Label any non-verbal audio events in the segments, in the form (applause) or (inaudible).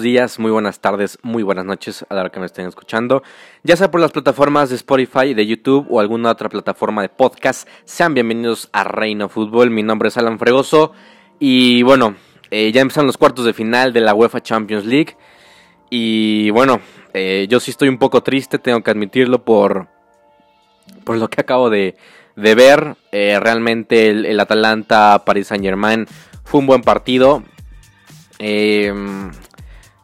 Días, muy buenas tardes, muy buenas noches a la hora que me estén escuchando. Ya sea por las plataformas de Spotify, de YouTube o alguna otra plataforma de podcast, sean bienvenidos a Reino Fútbol. Mi nombre es Alan Fregoso y bueno, eh, ya empezaron los cuartos de final de la UEFA Champions League. Y bueno, eh, yo sí estoy un poco triste, tengo que admitirlo por, por lo que acabo de, ver. Eh, realmente el, el Atalanta Paris Saint Germain fue un buen partido. Em,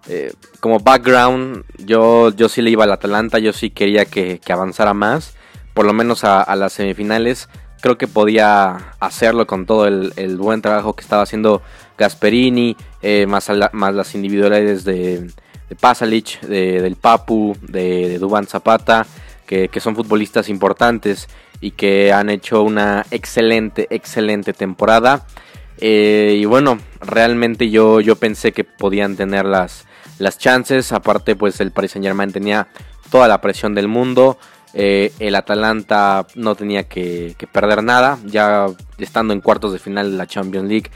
eh, como background, yo, yo sí le iba al Atalanta, yo sí quería que, avanzara más, por lo menos a, las semifinales. Creo que podía hacerlo con todo el, buen trabajo que estaba haciendo Gasperini, eh, más, más las individualidades de, de Pasalic, de, del Papu, de, de Duban Zapata, que, que, son futbolistas importantes y que han hecho una excelente, excelente temporada. Eh, y bueno, realmente yo, yo pensé que podían tener las, las chances. Aparte, pues el Paris Saint Germain tenía toda la presión del mundo. Eh, el Atalanta no tenía que, perder nada. Ya estando en cuartos de final de la Champions League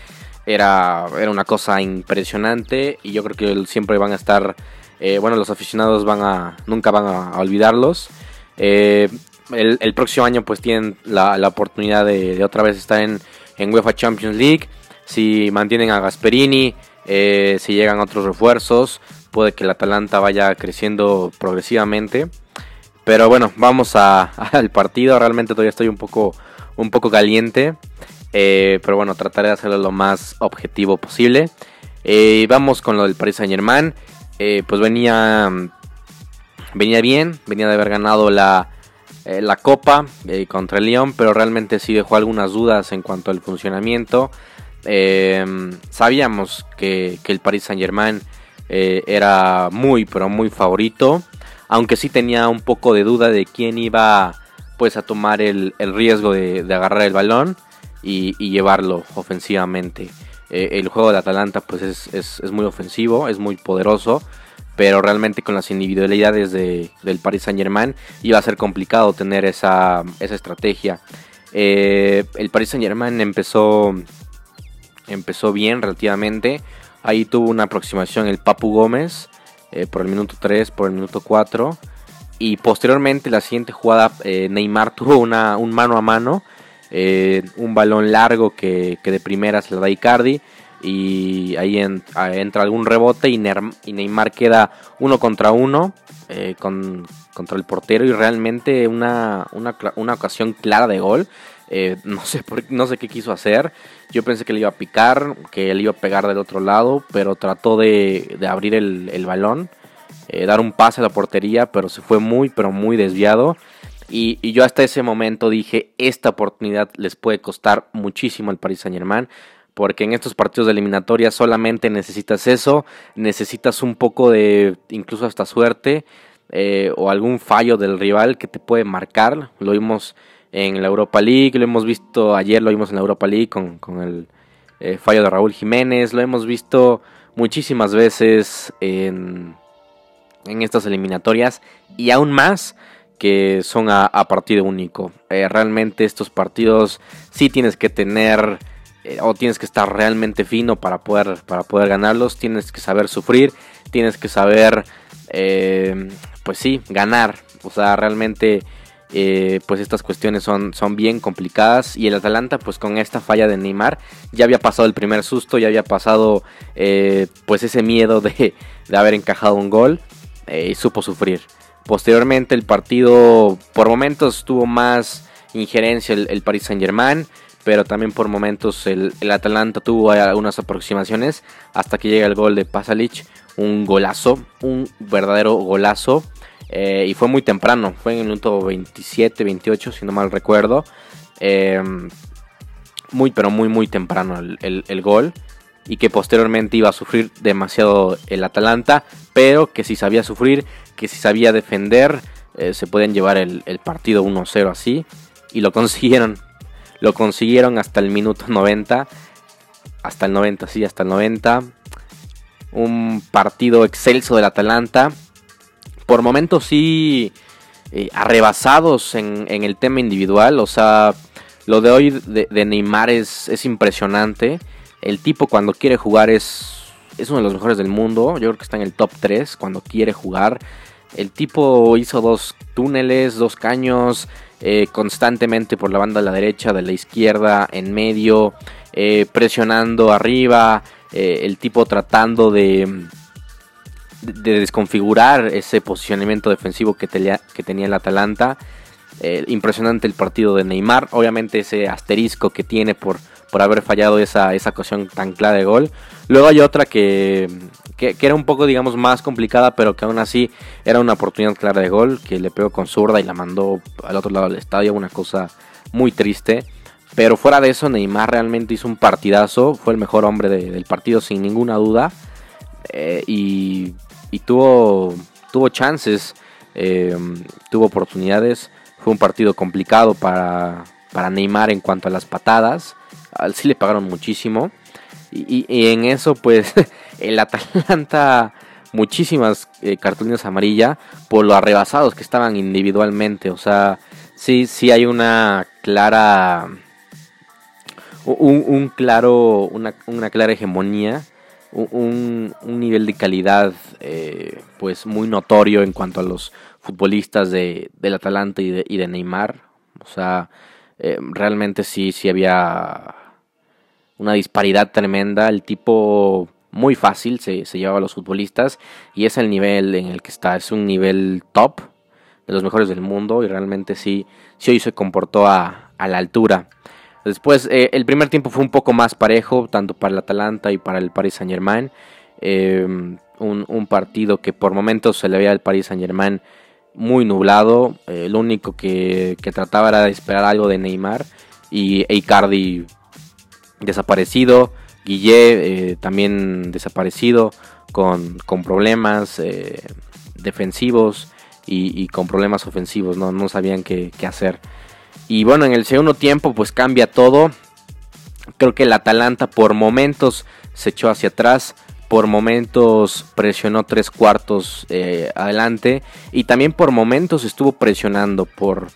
era, era una cosa impresionante. Y yo creo que siempre van a estar. Eh, bueno, los aficionados van a. nunca van a, olvidarlos. el, próximo año pues tienen la, oportunidad de, de, otra vez estar en, en UEFA Champions League. Si mantienen a Gasperini, eh, si llegan otros refuerzos, puede que el Atalanta vaya creciendo progresivamente. Pero bueno, vamos (laughs) al partido. Realmente todavía estoy un poco, un poco caliente. Eh, pero bueno, trataré de hacerlo lo más objetivo posible. Eh, vamos con lo del Paris Saint Germain. pues venía, venía bien, venía de haber ganado la, eh, la Copa eh, contra el Lyon, pero realmente sí dejó algunas dudas en cuanto al funcionamiento. Eh, sabíamos que, el Paris Saint Germain era muy, pero muy favorito, aunque sí tenía un poco de duda de quién iba pues a tomar el, riesgo de, agarrar el balón y, llevarlo ofensivamente. el juego de Atalanta pues es, es muy ofensivo, es muy poderoso pero realmente con las individualidades de, del Paris Saint Germain iba a ser complicado tener esa, estrategia. Eh, el Paris Saint Germain empezó, empezó bien relativamente. Ahí tuvo una aproximación el Papu Gómez eh, por el minuto 3, por el minuto 4. Y posteriormente la siguiente jugada eh, Neymar (laughs) tuvo una, un mano a mano. un balón largo que, que de primera se le da Icardi y ahí entra algún rebote y, Neymar queda uno contra uno eh, con, contra el portero y realmente una, una, ocasión clara de gol. Eh, no, sé no sé qué quiso hacer. Yo pensé que le iba a picar, que le iba a pegar del otro lado, pero trató de, abrir el, balón, eh, dar un pase a la portería, pero se fue muy, pero muy desviado. Y, y, yo hasta ese momento dije, esta oportunidad les puede costar muchísimo al Paris Saint Germain porque en estos partidos de eliminatoria solamente necesitas eso, necesitas un poco de incluso hasta suerte eh, o algún fallo del rival que te puede marcar. Lo vimos en la Europa League, lo hemos visto ayer, lo vimos en la Europa League con, el eh, fallo de Raúl Jiménez, lo hemos visto muchísimas veces en, en estas eliminatorias y aún más que son a, partido único. Eh, realmente estos partidos sí tienes que tener eh, o tienes que estar realmente fino para poder, para poder ganarlos, tienes que saber sufrir, tienes que saber, pues sí, ganar. O sea, realmente, eh, pues estas cuestiones son, son bien complicadas. Y el Atalanta, pues con esta falla de Neymar, ya había pasado el primer susto, ya había pasado, pues ese miedo de, de, haber encajado un gol y supo sufrir. Posteriormente el partido, por momentos, tuvo más injerencia el, el Paris Saint Germain pero también por momentos el, Atalanta tuvo algunas aproximaciones hasta que llega el gol de Pasalic, un golazo, un verdadero golazo. Eh, y fue muy temprano, fue en el minuto 27, 28, si no mal recuerdo. Em, muy, pero muy, muy temprano el, gol. Y que posteriormente iba a sufrir demasiado el Atalanta. Pero que si sabía sufrir, que si sabía defender, eh, se pueden llevar el, el partido 1-0 así. Y lo (laughs) consiguieron. Lo consiguieron hasta el minuto 90. Hasta el 90, sí, hasta el 90. Un partido excelso del Atalanta. Por momentos sí eh, arrebasados en, el tema individual. O sea, lo de hoy de, Neymar es, es, impresionante. El tipo cuando quiere jugar es, es uno de los mejores del mundo. Yo creo que está en el top 3 cuando quiere jugar. El tipo hizo dos túneles, dos caños, eh, constantemente por la banda de la derecha, de la izquierda, en medio, eh, presionando arriba. El tipo tratando de, de, desconfigurar ese posicionamiento defensivo que, que tenía el Atalanta. impresionante el partido de Neymar. Obviamente ese asterisco que tiene por por haber fallado esa, esa ocasión tan clara de gol. Luego hay otra que, que, era un poco, digamos, más complicada, pero que aún así era una oportunidad clara de gol, que le pegó con zurda y la mandó al otro lado del estadio, una cosa muy triste. Pero fuera de eso, Neymar realmente hizo un partidazo, fue el mejor hombre del partido sin ninguna duda. Eh, y, y, tuvo, tuvo chances, eh, tuvo oportunidades. Fue un partido complicado para, para Neymar en cuanto a las patadas al sí le pagaron muchísimo. Y, en eso, pues, (laughs) el Atalanta, muchísimas eh, cartulinas amarillas por lo arrebasados que estaban individualmente. O sea, sí, sí hay una clara. Un, claro. Una, clara hegemonía. Un, nivel de calidad, eh, pues, muy notorio en cuanto a los futbolistas de, del Atalanta y de, y de Neymar. O sea, eh, realmente sí, sí había una disparidad tremenda. El tipo muy fácil se, se llevaba a los futbolistas y es el nivel en el que está. Es un nivel top de los mejores del mundo y realmente sí, sí hoy se comportó a, a la altura. Después, eh, el primer tiempo fue un poco más parejo, tanto para el Atalanta y para el Paris Saint Germain. Em, un, partido que por momentos se le veía al Paris Saint Germain muy nublado. Eh, lo único que, que, trataba era de esperar algo de Neymar. Y Icardi desaparecido. Guille eh, también desaparecido con, problemas eh, defensivos y, con problemas ofensivos. No, no sabían qué, hacer. Y bueno, en el segundo tiempo pues cambia todo. Creo que el Atalanta por momentos se echó hacia atrás. Por momentos presionó tres cuartos eh, adelante. Y también por momentos estuvo presionando. Por,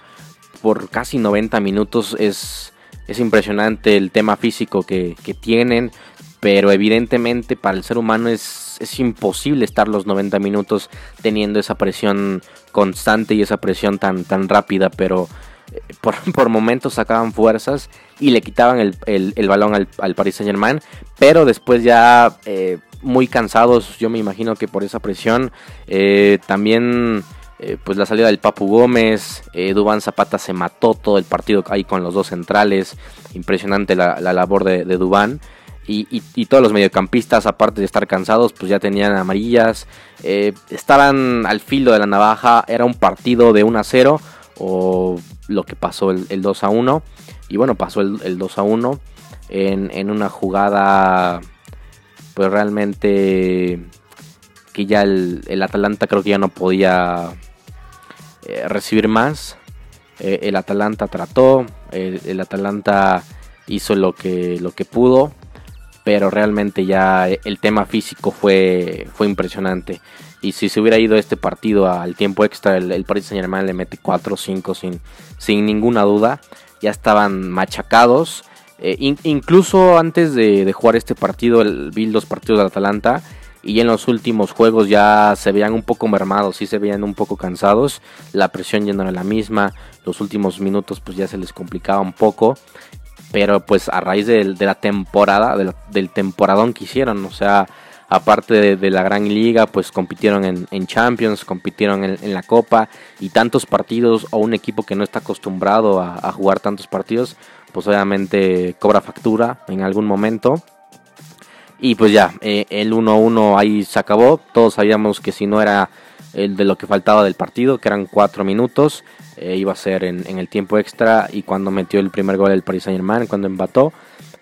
por casi 90 minutos es es impresionante el tema físico que, tienen, pero evidentemente para el ser humano es, es, imposible estar los 90 minutos teniendo esa presión constante y esa presión tan, tan rápida, pero (laughs) por, momentos sacaban fuerzas y le quitaban el, balón al, al, Paris Saint Germain, pero después ya eh, muy cansados, yo me imagino que por esa presión, eh, también eh, pues la salida del Papu Gómez, Dubán Zapata se mató todo el partido ahí con los dos centrales, impresionante la, labor de, Dubán. Y, todos los mediocampistas, aparte de estar cansados, pues ya tenían amarillas, estaban al filo de la navaja, era un partido de 1 a 0 o lo que pasó el, 2 a 1. Y bueno, pasó el, 2 a 1 en, una jugada pues realmente que ya el, el, Atalanta creo que ya no podía eh, recibir más. Eh, el Atalanta trató, el, Atalanta hizo lo que, lo que pudo, pero realmente ya el tema físico fue, fue impresionante. Y si se hubiera ido este partido al tiempo extra, el, el Paris Saint Germain le mete 4 o 5 sin, sin ninguna duda. Ya estaban machacados. Eh, incluso antes de, jugar este partido, el, vi los partidos del Atalanta y en los últimos juegos ya se veían un poco mermados, sí se veían un poco cansados, la presión ya no era la misma, los últimos minutos pues ya se les complicaba un poco, pero pues a raíz de, la temporada, del temporadón que hicieron, o sea, aparte de, la gran liga, pues compitieron en, Champions, compitieron en, la Copa y tantos partidos o un equipo que no está acostumbrado a, jugar tantos partidos, pues obviamente cobra factura en algún momento y pues ya, eh, el 1-1 ahí se acabó. Todos sabíamos que si no era el de lo que faltaba del partido, que eran 4 minutos, eh, iba a ser en, el tiempo extra. Y cuando metió el primer gol el Paris Saint Germain, cuando empató,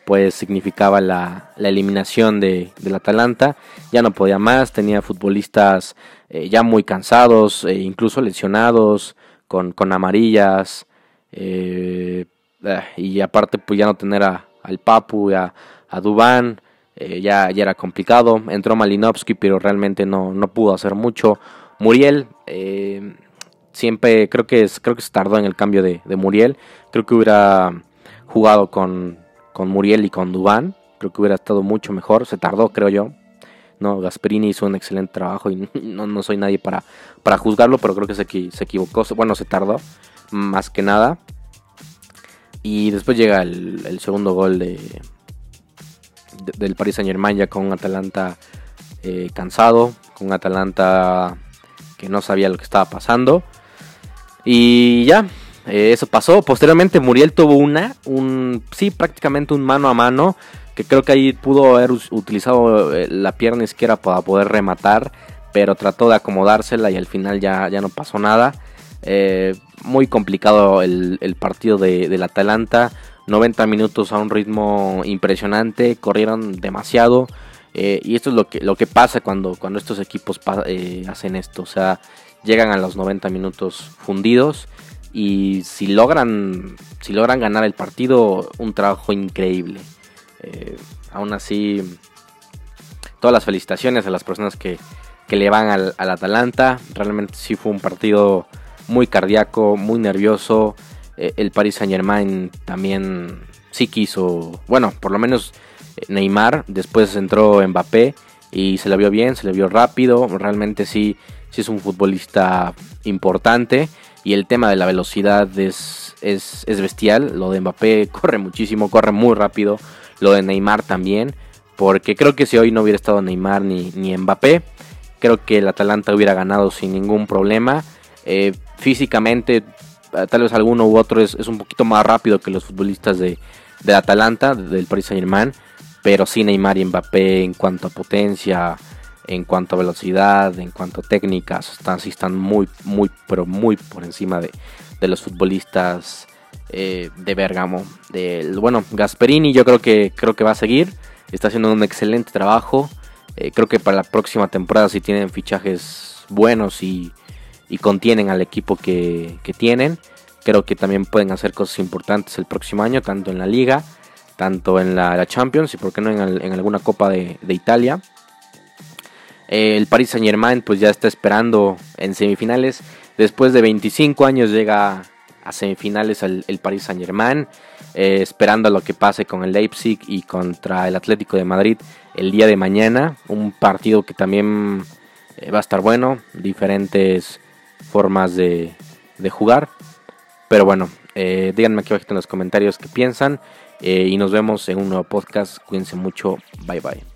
pues significaba la, eliminación de, del Atalanta. Ya no podía más, tenía futbolistas eh, ya muy cansados, incluso lesionados, con, con amarillas. y aparte, pues ya no tener a, al Papu, a, a Dubán. Eh, ya, ya era complicado. Entró Malinovsky, pero realmente no, no pudo hacer mucho. Muriel, eh, siempre creo que, es, creo que se tardó en el cambio de, Muriel. Creo que hubiera jugado con, con Muriel y con Dubán. Creo que hubiera estado mucho mejor. Se tardó, creo yo. No, Gasperini hizo un excelente trabajo y (laughs) no, no soy nadie para, para juzgarlo, pero creo que se, se equivocó. Bueno, se tardó más que nada. Y después llega el, segundo gol de, del Paris Saint Germain ya con Atalanta eh, cansado, con Atalanta que no sabía lo que estaba pasando. Y ya, eh, eso pasó. Posteriormente Muriel tuvo una, un, sí, prácticamente un mano a mano, que creo que ahí pudo haber utilizado eh, la pierna izquierda para poder rematar, pero trató de acomodársela y al final ya, ya no pasó nada. Eh, muy complicado el, partido de, del Atalanta. 90 minutos a un ritmo impresionante, corrieron demasiado. y esto es lo que, lo que pasa cuando, cuando estos equipos hacen esto. O sea, llegan a los 90 minutos fundidos y si logran si logran ganar el partido un trabajo increíble. Eh, aún así todas las felicitaciones a las personas que, le van al, Atalanta. Realmente sí fue un partido muy cardíaco muy nervioso. Eh, el Paris Saint Germain también sí quiso bueno por lo menos eh, Neymar después entró Mbappé y se le vio bien se le vio rápido. Realmente sí sí es un futbolista importante y el tema de la velocidad es, es, bestial. Lo de Mbappé (laughs) corre muchísimo, corre muy rápido. Lo de Neymar también. Porque creo que si hoy no hubiera estado Neymar ni, ni Mbappé, creo que el Atalanta hubiera ganado sin ningún problema. Eh, físicamente, eh, tal vez alguno u otro es, un poquito más rápido que los futbolistas de, de Atalanta, del Paris Saint Germain. Pero sí Neymar y Mbappé en cuanto a potencia, en cuanto a velocidad, en cuanto a técnicas, están, sí están muy, muy, pero muy por encima de, los futbolistas eh, de Bergamo. bueno, Gasperini yo creo que, creo que va a seguir, está haciendo un excelente trabajo. Eh, creo que para la próxima temporada si tienen fichajes buenos y, contienen al equipo que, tienen. Creo que también pueden hacer cosas importantes el próximo año, tanto en la liga, tanto en la, Champions y por qué no en, alguna Copa de Italia. Eh, el Paris Saint Germain pues ya está esperando en semifinales. Después de 25 años llega a semifinales el, Paris Saint Germain. Eh, esperando a lo que pase con el Leipzig y contra el Atlético de Madrid el día de mañana. Un partido que también eh, va a estar bueno. Diferentes formas de, jugar. Pero bueno, díganme aquí abajo en los comentarios qué piensan. y nos vemos en un nuevo podcast. Cuídense mucho. Bye bye.